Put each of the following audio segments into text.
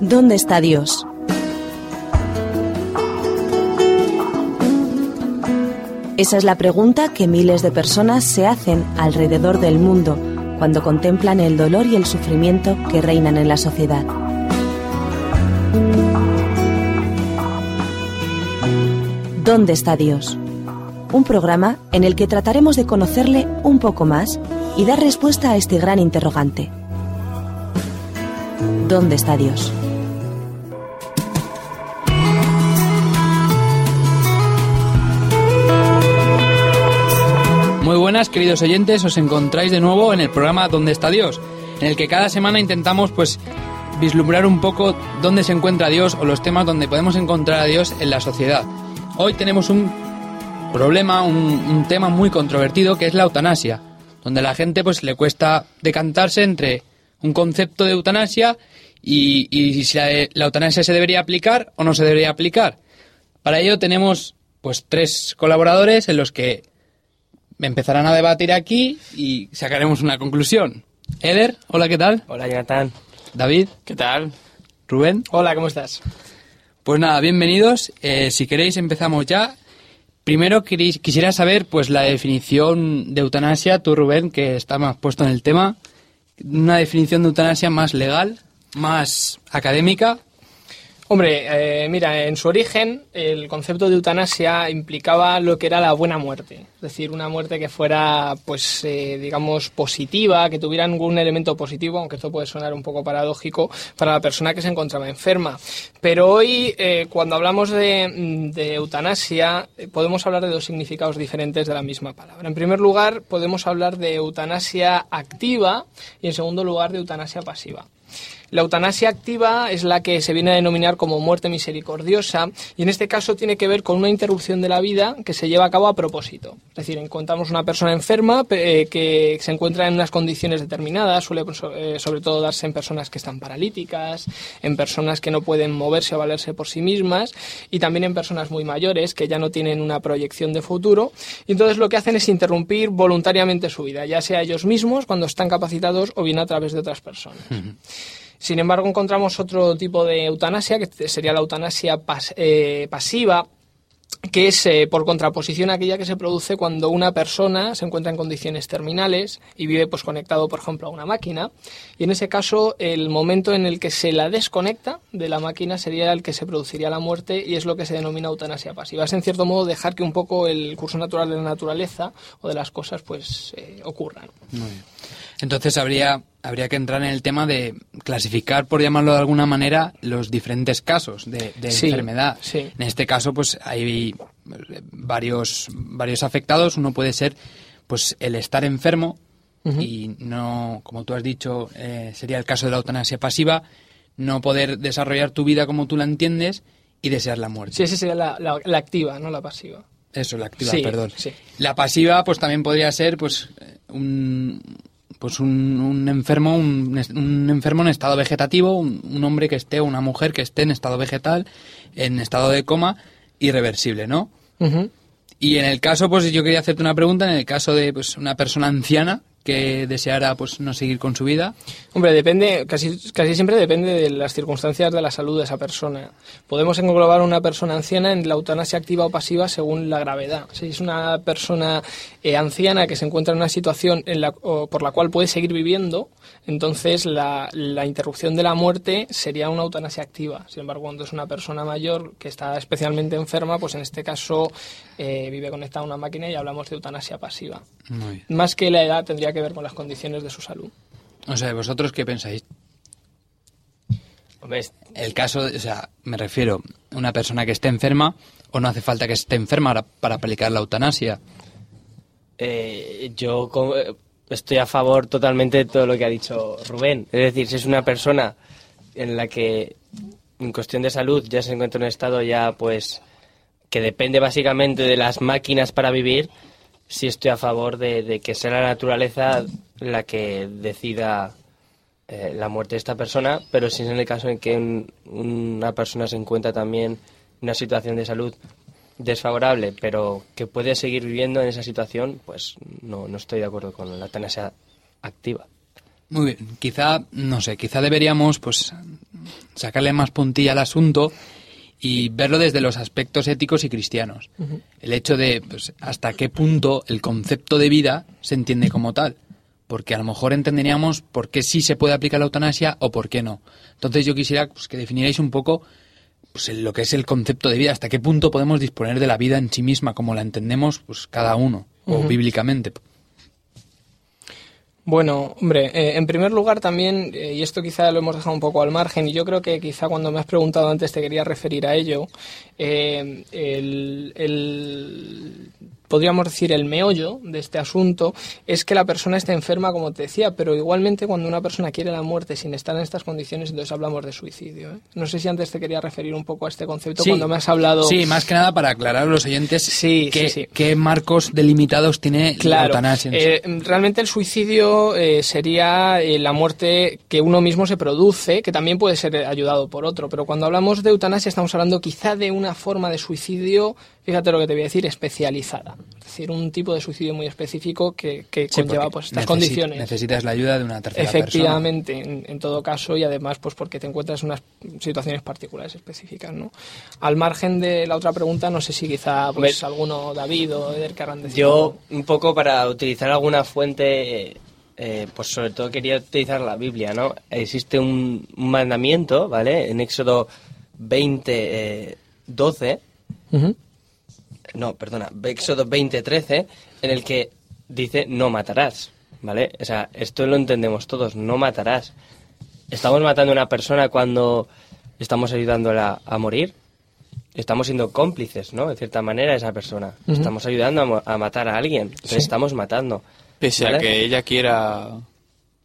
¿Dónde está Dios? Esa es la pregunta que miles de personas se hacen alrededor del mundo cuando contemplan el dolor y el sufrimiento que reinan en la sociedad. ¿Dónde está Dios? Un programa en el que trataremos de conocerle un poco más y dar respuesta a este gran interrogante. ¿Dónde está Dios? Muy buenas, queridos oyentes, os encontráis de nuevo en el programa ¿Dónde está Dios? En el que cada semana intentamos pues vislumbrar un poco dónde se encuentra Dios o los temas donde podemos encontrar a Dios en la sociedad. Hoy tenemos un problema, un, tema muy controvertido que es la eutanasia, donde a la gente pues le cuesta decantarse entre un concepto de eutanasia y, si la, la, eutanasia se debería aplicar o no se debería aplicar. Para ello tenemos pues tres colaboradores en los que empezarán a debatir aquí y sacaremos una conclusión. Eder, hola, ¿qué tal? Hola, Jonathan. David. ¿Qué tal? Rubén. Hola, ¿cómo estás? Pues nada, bienvenidos. Eh, si queréis empezamos ya. Primero quisiera saber pues la definición de eutanasia, tú Rubén, que está más puesto en el tema, una definición de eutanasia más legal, más académica Hombre, eh, mira, en su origen el concepto de eutanasia implicaba lo que era la buena muerte, es decir, una muerte que fuera, pues, eh, digamos, positiva, que tuviera algún elemento positivo, aunque esto puede sonar un poco paradójico para la persona que se encontraba enferma. Pero hoy, eh, cuando hablamos de, de eutanasia, podemos hablar de dos significados diferentes de la misma palabra. En primer lugar, podemos hablar de eutanasia activa y, en segundo lugar, de eutanasia pasiva. La eutanasia activa es la que se viene a denominar como muerte misericordiosa y en este caso tiene que ver con una interrupción de la vida que se lleva a cabo a propósito. Es decir, encontramos una persona enferma eh, que se encuentra en unas condiciones determinadas, suele eh, sobre todo darse en personas que están paralíticas, en personas que no pueden moverse o valerse por sí mismas y también en personas muy mayores que ya no tienen una proyección de futuro. Y entonces lo que hacen es interrumpir voluntariamente su vida, ya sea ellos mismos cuando están capacitados o bien a través de otras personas. Sin embargo, encontramos otro tipo de eutanasia, que sería la eutanasia eh, pasiva, que es eh, por contraposición a aquella que se produce cuando una persona se encuentra en condiciones terminales y vive pues conectado por ejemplo a una máquina. Y en ese caso el momento en el que se la desconecta de la máquina sería el que se produciría la muerte y es lo que se denomina eutanasia pasiva. Es en cierto modo dejar que un poco el curso natural de la naturaleza o de las cosas pues eh, ocurran entonces habría, habría que entrar en el tema de clasificar, por llamarlo de alguna manera, los diferentes casos de, enfermedad. En este caso, pues hay varios, varios afectados. Uno puede ser pues el estar enfermo y no, como tú has dicho, eh, sería el caso de la eutanasia pasiva, no poder desarrollar tu vida como tú la entiendes y desear la muerte. Sí, esa sería la, la, activa, no la pasiva. Eso, la activa, perdón. La pasiva, pues también podría ser pues un, pues un, enfermo, un, enfermo en estado vegetativo, un, hombre que esté, una mujer que esté en estado vegetal, en estado de coma, irreversible, ¿no? Y en el caso, pues yo quería hacerte una pregunta, en el caso de pues, una persona anciana que deseara pues no seguir con su vida? Hombre, depende, casi, casi siempre depende de las circunstancias de la salud de esa persona. Podemos englobar a una persona anciana en la eutanasia activa o pasiva según la gravedad. Si es una persona eh, anciana que se encuentra en una situación en la, por la cual puede seguir viviendo, entonces la, la, interrupción de la muerte sería una eutanasia activa. Sin embargo, cuando es una persona mayor que está especialmente enferma, pues en este caso eh, vive conectada a una máquina y hablamos de eutanasia pasiva. Más que la edad tendría que ver con las condiciones de su salud. O sea, ¿vosotros qué pensáis? El caso, o sea, me refiero a una persona que esté enferma o no hace falta que esté enferma para, aplicar la eutanasia. Eh, yo estoy a favor totalmente de todo lo que ha dicho Rubén. Es decir, si es una persona en la que en cuestión de salud ya se encuentra en un estado ya pues que depende básicamente de las máquinas para vivir, sí estoy a favor de, que sea la naturaleza la que decida eh, la muerte de esta persona, pero si es en el caso en que una persona se encuentra también en una situación de salud desfavorable, pero que puede seguir viviendo en esa situación, pues no, no estoy de acuerdo con la eutanasia activa. Muy bien, quizá, no sé, quizá deberíamos pues sacarle más puntilla al asunto y verlo desde los aspectos éticos y cristianos. El hecho de pues, hasta qué punto el concepto de vida se entiende como tal. Porque a lo mejor entenderíamos por qué sí se puede aplicar la eutanasia o por qué no. Entonces yo quisiera pues, que definierais un poco pues, lo que es el concepto de vida, hasta qué punto podemos disponer de la vida en sí misma como la entendemos pues cada uno, o bíblicamente. Bueno, hombre, eh, en primer lugar también, eh, y esto quizá lo hemos dejado un poco al margen, y yo creo que quizá cuando me has preguntado antes te quería referir a ello, eh, el, podríamos decir, el meollo de este asunto es que la persona esté enferma, como te decía, pero igualmente cuando una persona quiere la muerte sin estar en estas condiciones, entonces hablamos de suicidio. ¿eh? No sé si antes te quería referir un poco a este concepto cuando me has hablado. Sí, más que nada para aclarar a los oyentes sí, qué, marcos delimitados tiene la eutanasia. Eh, realmente el suicidio eh, sería la muerte que uno mismo se produce, que también puede ser ayudado por otro, pero cuando hablamos de eutanasia estamos hablando quizá de una forma de suicidio fíjate lo que te voy a decir, especializada. Es decir, un tipo de suicidio muy específico que, conlleva pues, estas condiciones. Necesitas la ayuda de una tercera Efectivamente, En, en, todo caso, y además pues porque te encuentras en unas situaciones particulares específicas. ¿no? Al margen de la otra pregunta, no sé si quizá pues, alguno, David o Eder, querrán decir Yo, un poco para utilizar alguna fuente... Eh, pues sobre todo quería utilizar la Biblia, ¿no? Existe un, mandamiento, ¿vale? En Éxodo 20, 12, no, perdona, Éxodo 20:13, en el que dice no matarás, ¿vale? O sea, esto lo entendemos todos, no matarás. Estamos matando a una persona cuando estamos ayudándola a morir. Estamos siendo cómplices, ¿no? De cierta manera, esa persona. Estamos ayudando a, matar a alguien. Estamos matando. Pese a que ella quiera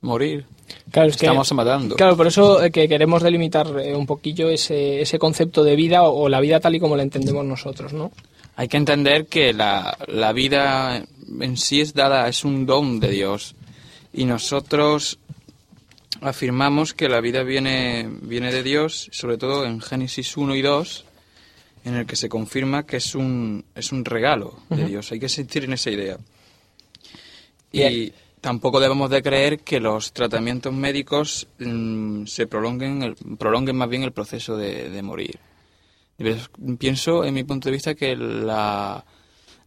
morir. Claro, estamos matando. Claro, por eso eh, que queremos delimitar eh, un poquillo ese, ese concepto de vida o, la vida tal y como la entendemos nosotros, ¿no? Hay que entender que la, la vida en sí es dada, es un don de Dios. Y nosotros afirmamos que la vida viene, viene de Dios, sobre todo en Génesis 1 y 2, en el que se confirma que es un, es un regalo de Dios. Hay que sentir en esa idea. Y tampoco debemos de creer que los tratamientos médicos mm, se prolonguen, prolonguen más bien el proceso de, de morir. Pienso, en mi punto de vista, que la,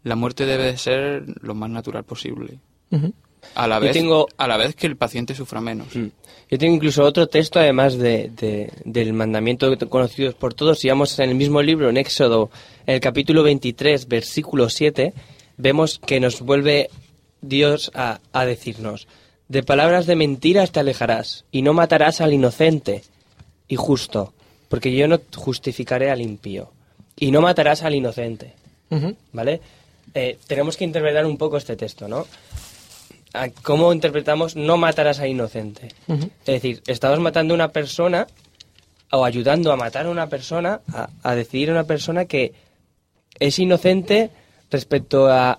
la muerte debe de ser lo más natural posible. A la, vez, tengo... a la vez que el paciente sufra menos. Mm. Yo tengo incluso otro texto, además de, del mandamiento conocido por todos. Si vamos en el mismo libro, en Éxodo, en el capítulo 23, versículo 7, vemos que nos vuelve Dios a, a decirnos, de palabras de mentiras te alejarás, y no matarás al inocente y justo, porque yo no justificaré al impío y no matarás al inocente. ¿Vale? Eh, tenemos que interpretar un poco este texto, ¿no? ¿Cómo interpretamos no matarás al inocente? Es decir, estamos matando a una persona o ayudando a matar a una persona, a, decidir a una persona que es inocente respecto a,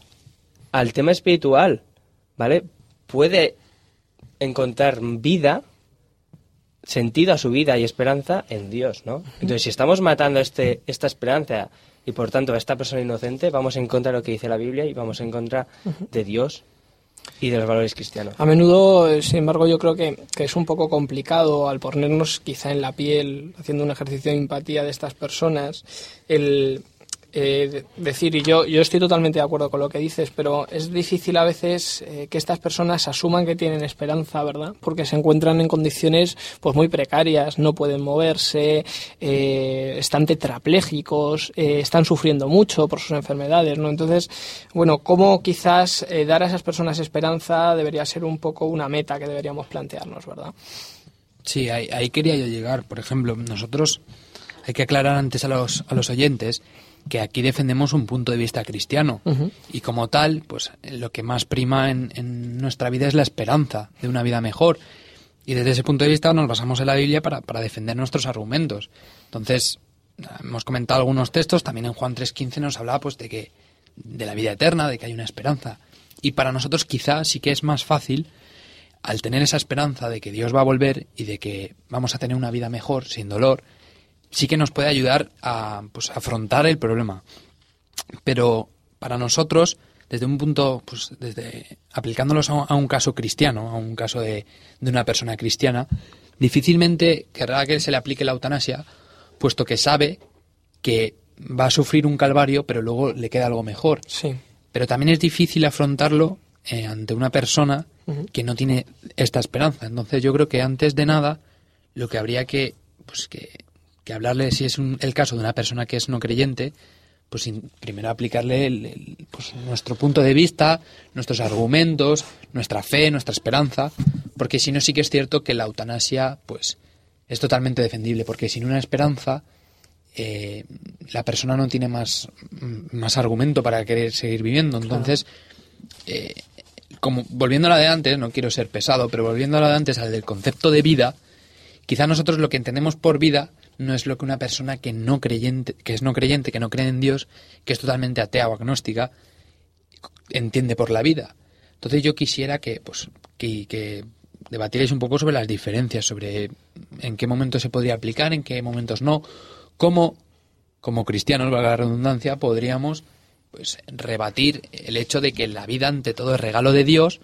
al tema espiritual, ¿vale? Puede encontrar vida sentido a su vida y esperanza en Dios, ¿no? Entonces, si estamos matando este, esta esperanza y por tanto a esta persona inocente, vamos en contra de lo que dice la Biblia y vamos en contra de Dios y de los valores cristianos. A menudo, sin embargo, yo creo que, que, es un poco complicado al ponernos quizá en la piel, haciendo un ejercicio de empatía de estas personas, el, eh, decir, y yo, yo estoy totalmente de acuerdo con lo que dices, pero es difícil a veces eh, que estas personas asuman que tienen esperanza, ¿verdad? Porque se encuentran en condiciones pues muy precarias, no pueden moverse, eh, están tetraplégicos, están sufriendo mucho por sus enfermedades, ¿no? Entonces, bueno, ¿cómo quizás dar a esas personas esperanza debería ser un poco una meta que deberíamos plantearnos, ¿verdad? Sí, ahí, ahí quería yo llegar. Por ejemplo, nosotros hay que aclarar antes a los, a los oyentes que aquí defendemos un punto de vista cristiano y como tal, pues lo que más prima en, nuestra vida es la esperanza de una vida mejor. Y desde ese punto de vista nos basamos en la Biblia para, defender nuestros argumentos. Entonces, hemos comentado algunos textos, también en Juan 3.15 nos hablaba pues de que de la vida eterna, de que hay una esperanza. Y para nosotros quizá sí que es más fácil, al tener esa esperanza de que Dios va a volver y de que vamos a tener una vida mejor, sin dolor, sí que nos puede ayudar a pues, afrontar el problema. Pero para nosotros desde un punto, pues desde aplicándolos a, a un caso cristiano, a un caso de, de una persona cristiana, difícilmente querrá que se le aplique la eutanasia, puesto que sabe que va a sufrir un calvario, pero luego le queda algo mejor. Sí. Pero también es difícil afrontarlo eh, ante una persona que no tiene esta esperanza. Entonces yo creo que antes de nada lo que habría que, pues que, que hablarle, si es un- el caso de una persona que es no creyente, pues primero aplicarle el- el- pues, nuestro punto de vista, nuestros argumentos, nuestra fe, nuestra esperanza, porque si no sí que es cierto que la eutanasia pues es totalmente defendible, porque sin una esperanza eh, la persona no tiene más, mm, más argumento para querer seguir viviendo. Entonces, eh, como volviendo a la de antes, no quiero ser pesado, pero volviendo a la de antes, al del concepto de vida, quizá nosotros lo que entendemos por vida no es lo que una persona que no creyente, que es no creyente, que no cree en Dios, que es totalmente atea o agnóstica, entiende por la vida. Entonces yo quisiera que, pues, que, debatierais un poco sobre las diferencias, sobre en qué momentos se podría aplicar, en qué momentos no, cómo, como cristianos, valga la redundancia, podríamos pues rebatir el hecho de que la vida ante todo es regalo de Dios,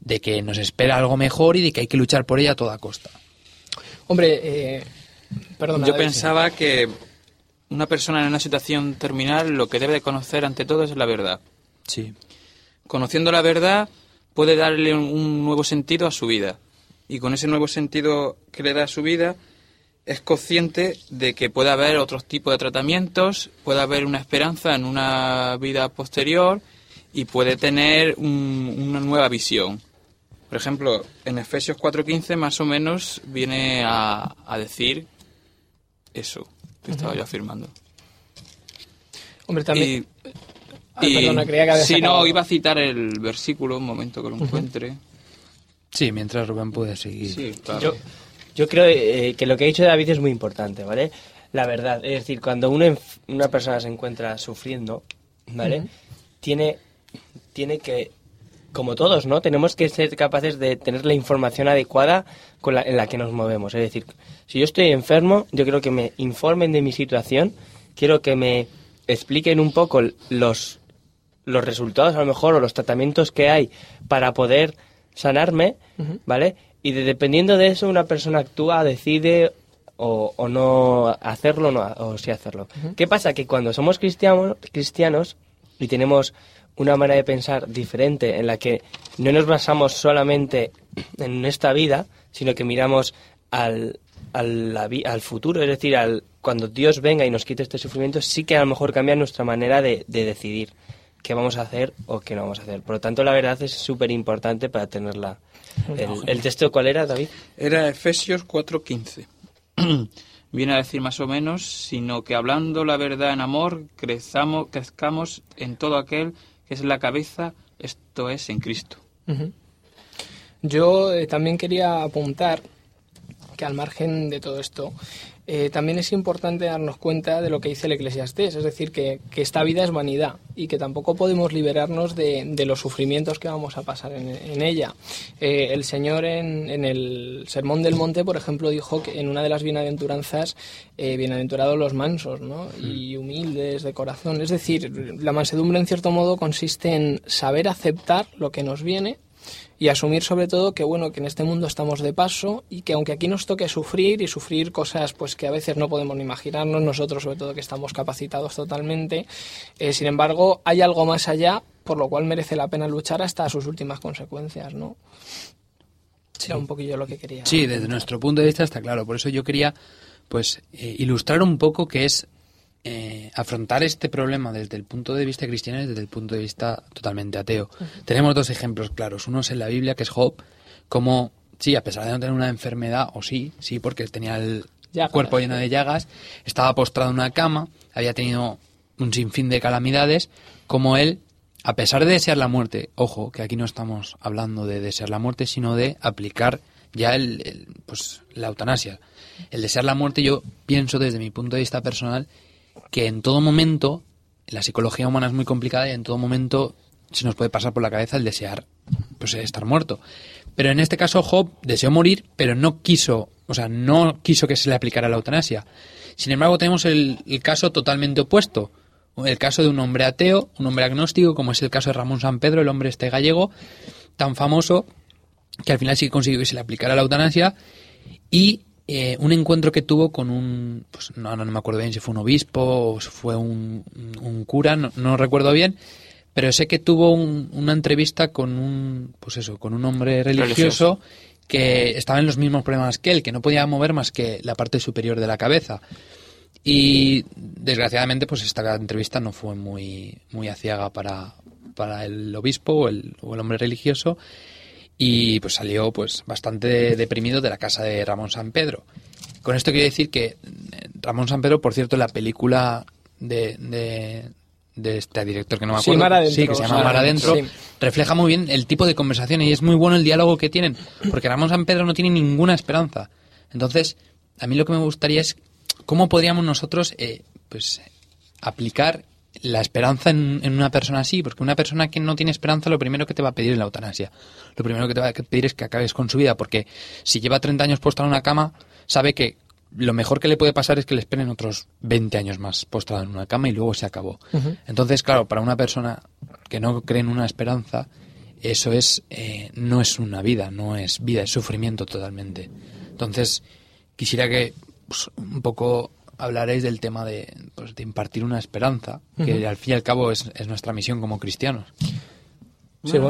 de que nos espera algo mejor y de que hay que luchar por ella a toda costa. Hombre, eh, perdona. Yo pensaba que una persona en una situación terminal lo que debe de conocer ante todo es la verdad. Sí. Conociendo la verdad puede darle un, un nuevo sentido a su vida. Y con ese nuevo sentido que le da a su vida es consciente de que puede haber otros tipos de tratamientos, puede haber una esperanza en una vida posterior y puede tener un- una nueva visión. Por ejemplo, en Efesios 4.15 más o menos viene a, a decir eso que estaba yo afirmando. Hombre, también. Y, Ah, perdona, creía que si no, iba a citar el versículo, un momento que lo encuentre. Sí, mientras Rubén puede seguir. Sí, claro. Yo, yo creo eh, que lo que ha dicho David es muy importante, ¿vale? La verdad, es decir, cuando uno enf- una persona se encuentra sufriendo, ¿vale? Tiene, tiene que, como todos, ¿no? Tenemos que ser capaces de tener la información adecuada con la, en la que nos movemos. Es decir, si yo estoy enfermo, yo quiero que me informen de mi situación, quiero que me expliquen un poco los, los resultados a lo mejor o los tratamientos que hay para poder sanarme. ¿vale? Y de- dependiendo de eso una persona actúa, decide o, o no hacerlo no, o sí hacerlo. ¿Qué pasa? Que cuando somos cristianos, cristianos y tenemos una manera de pensar diferente en la que no nos basamos solamente en esta vida, sino que miramos al, al, futuro, es decir, al, cuando Dios venga y nos quite este sufrimiento, sí que a lo mejor cambia nuestra manera de, de decidir qué vamos a hacer o qué no vamos a hacer. Por lo tanto, la verdad es súper importante para tenerla. El, el texto, ¿cuál era, David? Era Efesios 4:15. Viene a decir más o menos, sino que hablando la verdad en amor, crezamos, crezcamos en todo aquel que es la cabeza, esto es en Cristo. Yo eh, también quería apuntar que al margen de todo esto, eh, también es importante darnos cuenta de lo que dice el Eclesiastés, es decir, que, que esta vida es vanidad y que tampoco podemos liberarnos de, de los sufrimientos que vamos a pasar en, en ella. Eh, el Señor en, en el Sermón del Monte, por ejemplo, dijo que en una de las bienaventuranzas, eh, bienaventurados los mansos ¿no? y humildes de corazón. Es decir, la mansedumbre en cierto modo consiste en saber aceptar lo que nos viene y asumir sobre todo que bueno que en este mundo estamos de paso y que aunque aquí nos toque sufrir y sufrir cosas pues que a veces no podemos ni imaginarnos nosotros sobre todo que estamos capacitados totalmente eh, sin embargo hay algo más allá por lo cual merece la pena luchar hasta sus últimas consecuencias no era un poquillo lo que quería. Sí, desde nuestro punto de vista está claro. Por eso yo quería pues eh, ilustrar un poco qué es eh, afrontar este problema desde el punto de vista cristiano y desde el punto de vista totalmente ateo. Tenemos dos ejemplos claros. Uno es en la Biblia, que es Job, como, sí, a pesar de no tener una enfermedad, o sí, sí, porque tenía el Llagas, cuerpo lleno de llagas, estaba postrado en una cama, había tenido un sinfín de calamidades, como él, a pesar de desear la muerte, ojo, que aquí no estamos hablando de desear la muerte, sino de aplicar ya el, el, pues, la eutanasia. El desear la muerte, yo pienso desde mi punto de vista personal que en todo momento, la psicología humana es muy complicada y en todo momento se nos puede pasar por la cabeza el desear pues, estar muerto. Pero en este caso Job deseó morir, pero no quiso, o sea, no quiso que se le aplicara la eutanasia. Sin embargo, tenemos el, el caso totalmente opuesto. el caso de un hombre ateo, un hombre agnóstico, como es el caso de Ramón San Pedro, el hombre este gallego, tan famoso, que al final sí consiguió que se le aplicara la eutanasia, y eh, un encuentro que tuvo con un, pues no, no, me acuerdo bien si fue un obispo o si fue un, un cura, no, no, recuerdo bien, pero sé que tuvo un, una entrevista con un, pues eso, con un hombre religioso, religioso que estaba en los mismos problemas que él, que no podía mover más que la parte superior de la cabeza. Y desgraciadamente, pues esta entrevista no fue muy, muy aciaga para, para el obispo o el, o el hombre religioso y pues salió pues bastante deprimido de la casa de Ramón San Pedro. Con esto quiero decir que eh, Ramón San Pedro, por cierto, la película de, de, este director que no me acuerdo, sí, que se llama Mar Adentro, refleja muy bien el tipo de conversación y es muy bueno el diálogo que tienen, porque Ramón San Pedro no tiene ninguna esperanza. Entonces, a mí lo que me gustaría es cómo podríamos nosotros eh, pues aplicar la esperanza en, una persona así, porque una persona que no tiene esperanza lo primero que te va a pedir es la eutanasia. Lo primero que te va a pedir es que acabes con su vida, porque si lleva 30 años postrado en una cama, sabe que lo mejor que le puede pasar es que le esperen otros 20 años más postrado en una cama y luego se acabó. Entonces, claro, para una persona que no cree en una esperanza, eso es eh, no es una vida, no es vida, es sufrimiento totalmente. Entonces, quisiera que pues, un poco hablaréis del tema de, pues, de impartir una esperanza, que al fin y al cabo es, nuestra misión como cristianos.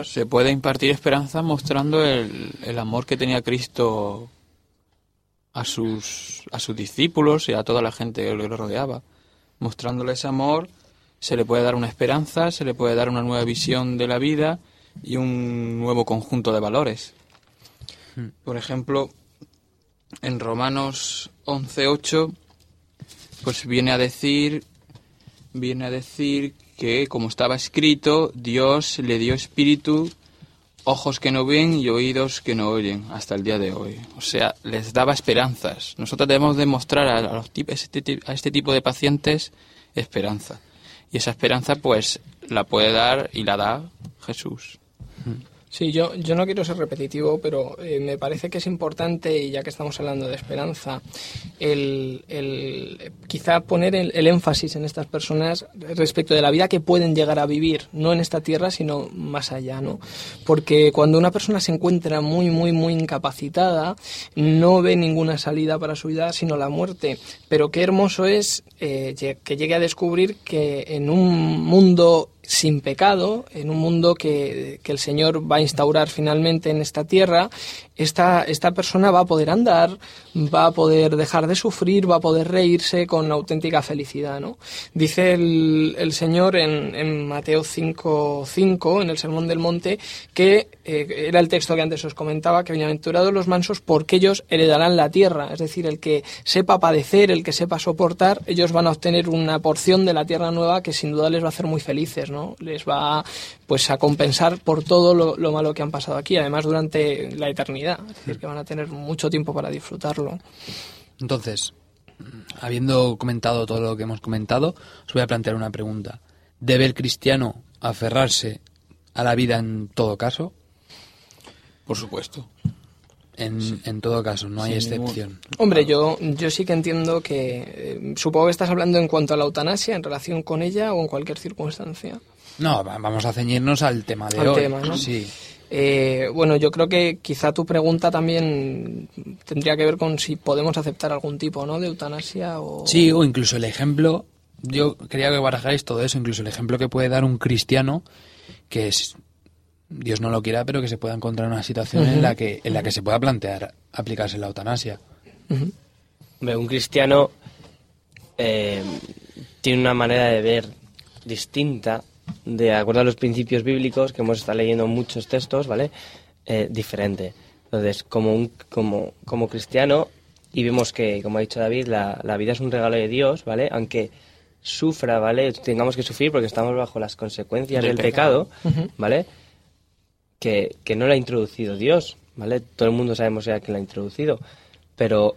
Se puede impartir esperanza mostrando el, el, amor que tenía Cristo a sus, a sus discípulos y a toda la gente que lo rodeaba. Mostrándole ese amor, se le puede dar una esperanza, se le puede dar una nueva visión de la vida y un nuevo conjunto de valores. Hmm. Por ejemplo, en Romanos 11.8 pues viene a decir viene a decir que como estaba escrito Dios le dio espíritu ojos que no ven y oídos que no oyen hasta el día de hoy. O sea les daba esperanzas. Nosotros debemos demostrar a, este, a este tipo de pacientes esperanza. Y esa esperanza pues la puede dar y la da Jesús Sí, yo, yo no quiero ser repetitivo, pero eh, me parece que es importante, y ya que estamos hablando de esperanza, el, el quizá poner el, el, énfasis en estas personas respecto de la vida que pueden llegar a vivir, no en esta tierra, sino más allá, ¿no? Porque cuando una persona se encuentra muy, muy, muy incapacitada, no ve ninguna salida para su vida, sino la muerte. Pero qué hermoso es eh, que llegue a descubrir que en un mundo sin pecado, en un mundo que, que, el Señor va a instaurar finalmente en esta tierra, esta, esta persona va a poder andar, va a poder dejar de sufrir, va a poder reírse con auténtica felicidad. ¿no? Dice el, el Señor en, en Mateo 5, 5, en el Sermón del Monte, que eh, era el texto que antes os comentaba, que bienaventurados los mansos porque ellos heredarán la tierra. Es decir, el que sepa padecer, el que sepa soportar, ellos van a obtener una porción de la tierra nueva que sin duda les va a hacer muy felices. ¿no? Les va pues, a compensar por todo lo malo que han pasado aquí, además durante la eternidad es decir, que van a tener mucho tiempo para disfrutarlo. Entonces, habiendo comentado todo lo que hemos comentado, os voy a plantear una pregunta. ¿Debe el cristiano aferrarse a la vida en todo caso? Por supuesto. En, en todo caso, no hay excepción. Hombre, yo, yo sí que entiendo que. Eh, supongo que estás hablando en cuanto a la eutanasia, en relación con ella o en cualquier circunstancia. No, vamos a ceñirnos al tema de hoy. Tema, ¿no? Sí. Eh, bueno, yo creo que quizá tu pregunta también tendría que ver con si podemos aceptar algún tipo ¿no? de eutanasia o... Sí, o incluso el ejemplo, yo quería que barajáis todo eso, incluso el ejemplo que puede dar un cristiano que es, Dios no lo quiera, pero que se pueda encontrar en una situación en, la que, en la que se pueda plantear aplicarse la eutanasia. Un cristiano eh, tiene una manera de ver distinta de acuerdo a los principios bíblicos, que hemos estado leyendo muchos textos, ¿vale? Eh, diferente. Entonces, como, un, como, como cristiano, y vemos que, como ha dicho David, la, la vida es un regalo de Dios, ¿vale? Aunque sufra, ¿vale? Tengamos que sufrir porque estamos bajo las consecuencias del, pecado, ¿vale? Que, que, no lo ha introducido Dios, ¿vale? Todo el mundo sabemos ya que lo ha introducido, pero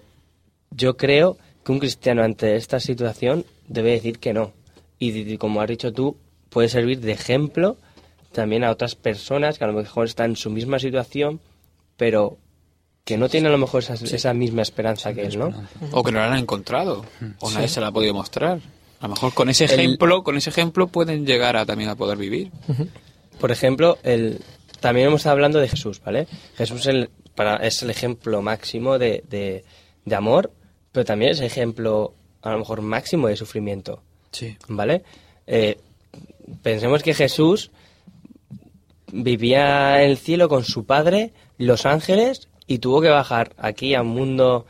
yo creo que un cristiano ante esta situación debe decir que no. y como has dicho tú, puede servir de ejemplo también a otras personas que a lo mejor están en su misma situación, pero que no tienen a lo mejor esa, esa misma esperanza que él, ¿no? O que no la han encontrado, o nadie se la ha podido mostrar. A lo mejor con ese El- ejemplo, con ese ejemplo pueden llegar a también a poder vivir. Por ejemplo, el, también hemos estado hablando de Jesús, ¿vale? Jesús el- para, es el ejemplo máximo de, de- de amor, pero también es ejemplo, a lo mejor, máximo de sufrimiento, Sí. ¿vale? Eh, pensemos que Jesús vivía en el cielo con su padre, los ángeles, y tuvo que bajar aquí a un mundo,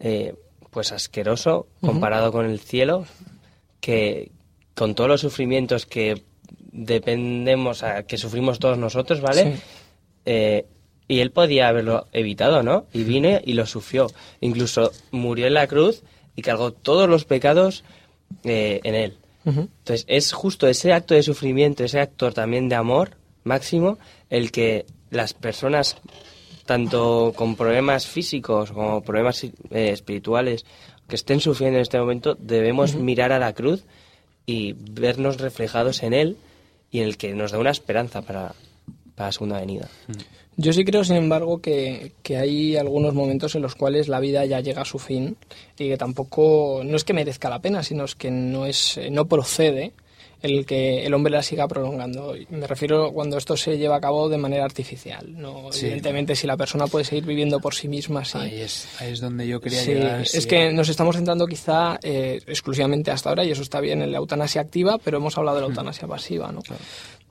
eh, pues asqueroso, comparado con el cielo, que con todos los sufrimientos que dependemos, a, que sufrimos todos nosotros, ¿vale? Sí. Eh, y él podía haberlo evitado, ¿no? Y vine y lo sufrió. Incluso murió en la cruz y cargó todos los pecados eh, en él. Entonces, es justo ese acto de sufrimiento, ese acto también de amor máximo, el que las personas, tanto con problemas físicos como problemas eh, espirituales, que estén sufriendo en este momento, debemos mirar a la cruz y vernos reflejados en él y en el que nos da una esperanza para, para la segunda venida. Yo sí creo, sin embargo, que, que hay algunos momentos en los cuales la vida ya llega a su fin y que tampoco, no es que merezca la pena, sino es que no, es, eh, no procede el que el hombre la siga prolongando. Me refiero cuando esto se lleva a cabo de manera artificial. No, Sí. Evidentemente, si la persona puede seguir viviendo por sí misma, sí. Ahí, es, ahí es donde yo quería Sí, llegar. es sí. que nos estamos centrando quizá eh, exclusivamente hasta ahora, y eso está bien en la eutanasia activa, pero hemos hablado de la eutanasia pasiva, ¿no?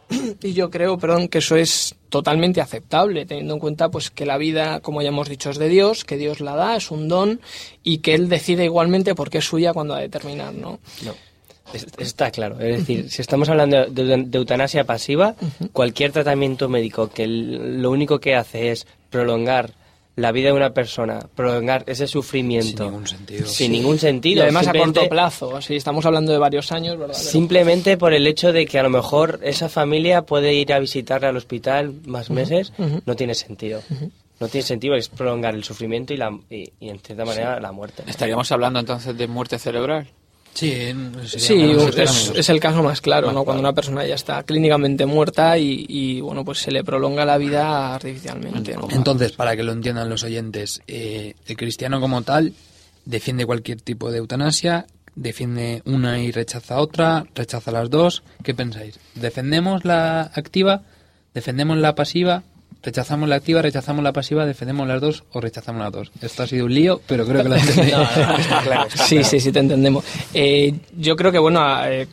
Y yo creo, perdón, que eso es totalmente aceptable, teniendo en cuenta pues que la vida, como ya hemos dicho, es de Dios, que Dios la da, es un don, y que Él decide igualmente por qué es suya cuando ha de terminar, ¿no? No. Es- Está claro. Es decir, si estamos hablando de, de eutanasia pasiva, cualquier tratamiento médico que lo único que hace es prolongar la vida de una persona, prolongar ese sufrimiento. Sin ningún sentido. Sin Sí. ningún Y sentido. además a simplemente- corto plazo, si estamos hablando de varios años, Simplemente por el hecho de que a lo mejor esa familia puede ir a visitarle al hospital más meses, no tiene sentido. No tiene sentido, es prolongar el sufrimiento y, la, y, y en cierta manera la muerte. Estaríamos hablando entonces de muerte cerebral. Sí, Sí, es, el caso más claro, Más ¿no? Cuando una persona ya está clínicamente muerta y, y, bueno, pues se le prolonga la vida artificialmente, ¿no? Entonces, para que lo entiendan los oyentes, eh, el cristiano como tal defiende cualquier tipo de eutanasia, defiende una y rechaza otra, rechaza las dos. ¿Qué pensáis? ¿Defendemos la activa? ¿Defendemos la pasiva? ¿Rechazamos la activa? ¿Rechazamos la pasiva? ¿Defendemos las dos o rechazamos las dos? Esto ha sido un lío, pero creo que lo entendéis. Sí, sí, sí, te entendemos. Eh, yo creo que, bueno, eh,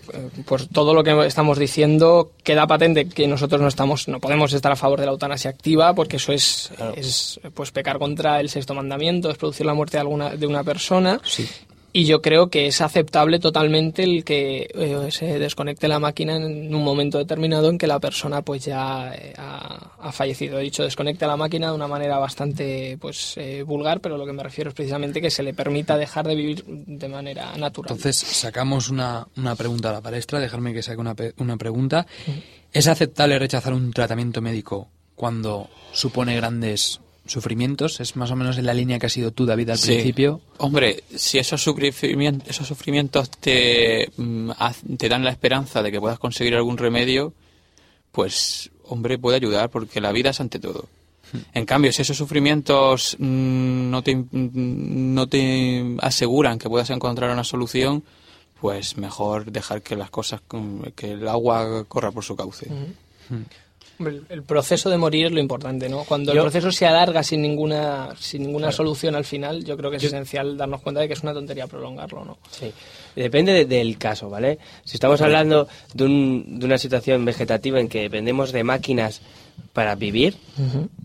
por todo lo que estamos diciendo, queda patente que nosotros no estamos, no podemos estar a favor de la eutanasia activa, porque eso es, es pues pecar contra el sexto mandamiento, es producir la muerte de alguna de una persona. Sí. Y yo creo que es aceptable totalmente el que eh, se desconecte la máquina en un momento determinado en que la persona pues ya eh, ha, ha fallecido. He dicho desconecte la máquina de una manera bastante pues eh, vulgar, pero lo que me refiero es precisamente que se le permita dejar de vivir de manera natural. Entonces, sacamos una, una pregunta a la palestra, dejarme que saque una, una pregunta. ¿Es aceptable rechazar un tratamiento médico cuando supone grandes sufrimientos? Es más o menos en la línea que has sido tú, David, al Sí. principio. Hombre, si esos sufrimientos, esos sufrimientos te, mm, te dan la esperanza de que puedas conseguir algún remedio, pues, hombre, puede ayudar, porque la vida es ante todo. En cambio, si esos sufrimientos mm, no, te, mm, no te aseguran que puedas encontrar una solución, pues mejor dejar que las cosas, que el agua corra por su cauce. Hombre, El, el proceso de morir es lo importante, ¿no? Cuando el proceso se alarga sin ninguna sin ninguna solución al final, yo creo que es esencial darnos cuenta de que es una tontería prolongarlo, ¿no? Sí. Depende de- del caso, ¿vale? Si estamos hablando de, un- de una situación vegetativa en que dependemos de máquinas para vivir,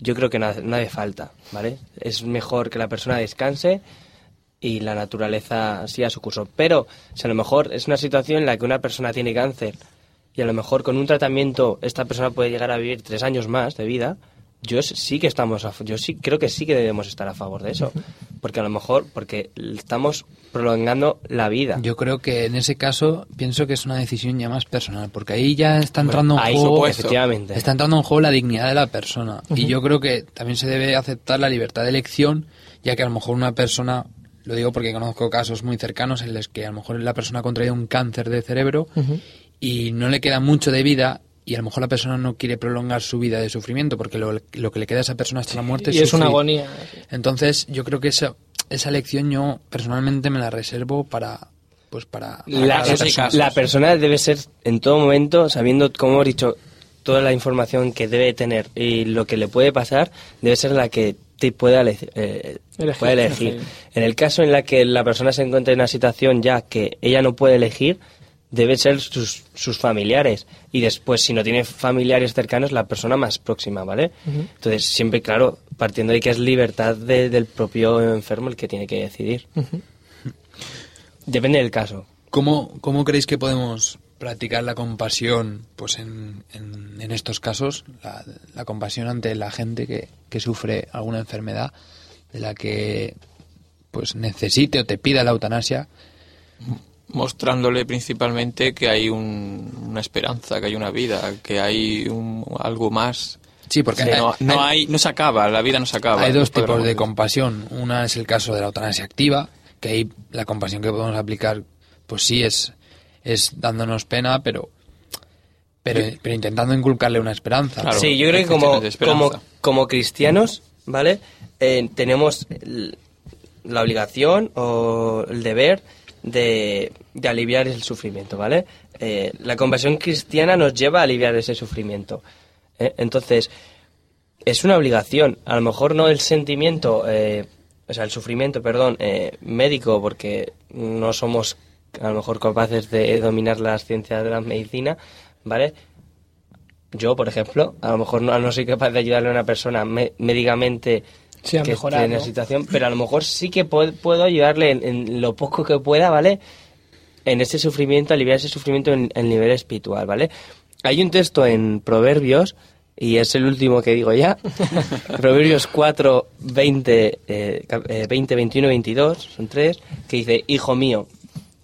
yo creo que no, no hace falta, ¿vale? Es mejor que la persona descanse y la naturaleza siga su curso. Pero si a lo mejor es una situación en la que una persona tiene cáncer y a lo mejor con un tratamiento esta persona puede llegar a vivir tres años más de vida, yo sí que estamos, a, yo sí creo que sí que debemos estar a favor de eso, porque a lo mejor porque estamos prolongando la vida. Yo creo que en ese caso pienso que es una decisión ya más personal, porque ahí ya está entrando en Ahí, juego, supuesto. efectivamente. está entrando en juego la dignidad de la persona. Y yo creo que también se debe aceptar la libertad de elección, ya que a lo mejor una persona, lo digo porque conozco casos muy cercanos en los que a lo mejor la persona ha contraído un cáncer de cerebro y no le queda mucho de vida y a lo mejor la persona no quiere prolongar su vida de sufrimiento porque lo, lo que le queda a esa persona hasta la muerte y es una agonía. Entonces, yo creo que esa, esa lección yo personalmente me la reservo para, pues para, para La, persona. la persona debe ser en todo momento, sabiendo, como hemos dicho, toda la información que debe tener y lo que le puede pasar, debe ser la que te pueda eh, Elegir, elegir. elegir. En el caso en la que la persona se encuentre en una situación ya que ella no puede elegir, debe ser sus, sus familiares. Y después, si no tiene familiares cercanos, la persona más próxima, ¿vale? Entonces, siempre, claro, partiendo de que es libertad de- del propio enfermo el que tiene que decidir. Depende del caso. ¿Cómo, ¿Cómo creéis que podemos practicar la compasión pues en, en, en estos casos? La, la compasión ante la gente que, que sufre alguna enfermedad de la que pues necesite o te pida la eutanasia. Mostrándole principalmente que hay un- una esperanza, que hay una vida, que hay un- algo más. Sí, porque hay- no hay, no se acaba, la vida no se acaba. Hay dos tipos de compasión. Una es el caso de la eutanasia activa, que ahí la compasión que podemos aplicar, pues sí es, es dándonos pena, pero, pero, pero intentando inculcarle una esperanza. Claro. sí, yo creo que como, como, como cristianos, ¿vale? Eh, tenemos el- la obligación o el deber de, de aliviar el sufrimiento, ¿vale? Eh, la compasión cristiana nos lleva a aliviar ese sufrimiento. ¿eh? Entonces, es una obligación. A lo mejor no el sentimiento, eh, o sea, el sufrimiento, perdón, médico, porque no somos a lo mejor capaces de dominar las ciencias de la medicina, ¿vale? Yo, por ejemplo, a lo mejor no, no soy capaz de ayudarle a una persona me- médicamente Sí, que mejorar, esté en la situación, pero a lo mejor sí que puedo, puedo ayudarle en, en lo poco que pueda, ¿vale? En ese sufrimiento, aliviar ese sufrimiento en el nivel espiritual, ¿vale? Hay un texto en Proverbios, y es el último que digo ya, Proverbios 4, 20, eh, cap- eh, 20, 21 y 22, son tres, que dice, Hijo mío,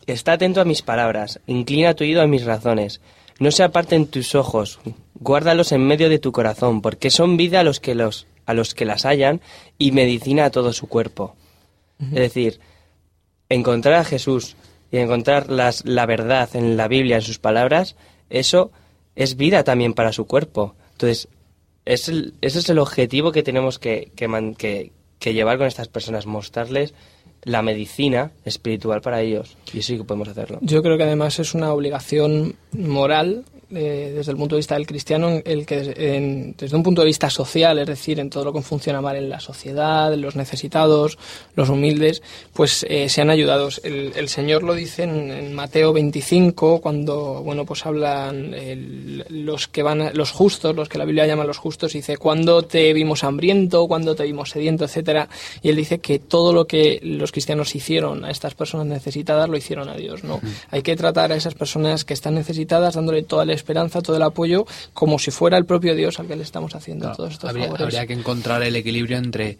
está atento a mis palabras, inclina tu oído a mis razones, no se aparten tus ojos, guárdalos en medio de tu corazón, porque son vida a los que, los, a los que las hallan y medicina a todo su cuerpo. Es decir, encontrar a Jesús y encontrar las, la verdad en la Biblia, en sus palabras, eso es vida también para su cuerpo. Entonces, es el- ese es el objetivo que tenemos que, que, man- que- que llevar con estas personas, mostrarles la medicina espiritual para ellos. Y sí que podemos hacerlo. Yo creo que además es una obligación moral eh, desde el punto de vista del cristiano, el que en- desde un punto de vista social, es decir, en todo lo que funciona mal en la sociedad, en los necesitados, los humildes, pues eh, sean ayudados. El, el Señor lo dice en, en Mateo 25 cuando, bueno, pues hablan el- los que van, a- los justos, los que la Biblia llama los justos, dice cuando te vimos hambriento, cuando te vimos sediento, etcétera, y él dice que todo lo que los cristianos hicieron a estas personas necesitadas lo hicieron a Dios, ¿no? Hay que tratar a esas personas que están necesitadas dándole toda la esperanza, todo el apoyo, como si fuera el propio Dios al que le estamos haciendo Claro, todos estos habría, favores. habría que encontrar el equilibrio entre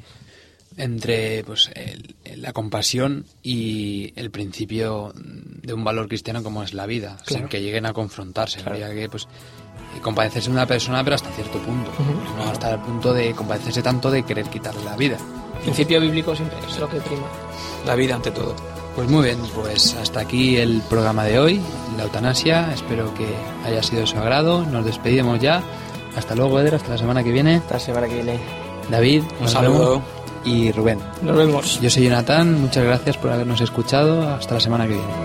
entre pues el- la compasión y el principio de un valor cristiano como es la vida, sin Claro. que lleguen a confrontarse. Habría que pues compadecerse de una persona, pero hasta cierto punto. No hasta el punto de compadecerse tanto de querer quitarle la vida. El principio bíblico siempre es lo que prima. La vida ante todo. Pues muy bien, pues hasta aquí el programa de hoy, la eutanasia. Espero que haya sido de su agrado. Nos despedimos ya. Hasta luego, Eder, hasta la semana que viene. Esta semana que viene. David, Un nos saludo. Y Rubén. Nos vemos. Yo soy Jonathan, muchas gracias por habernos escuchado. Hasta la semana que viene.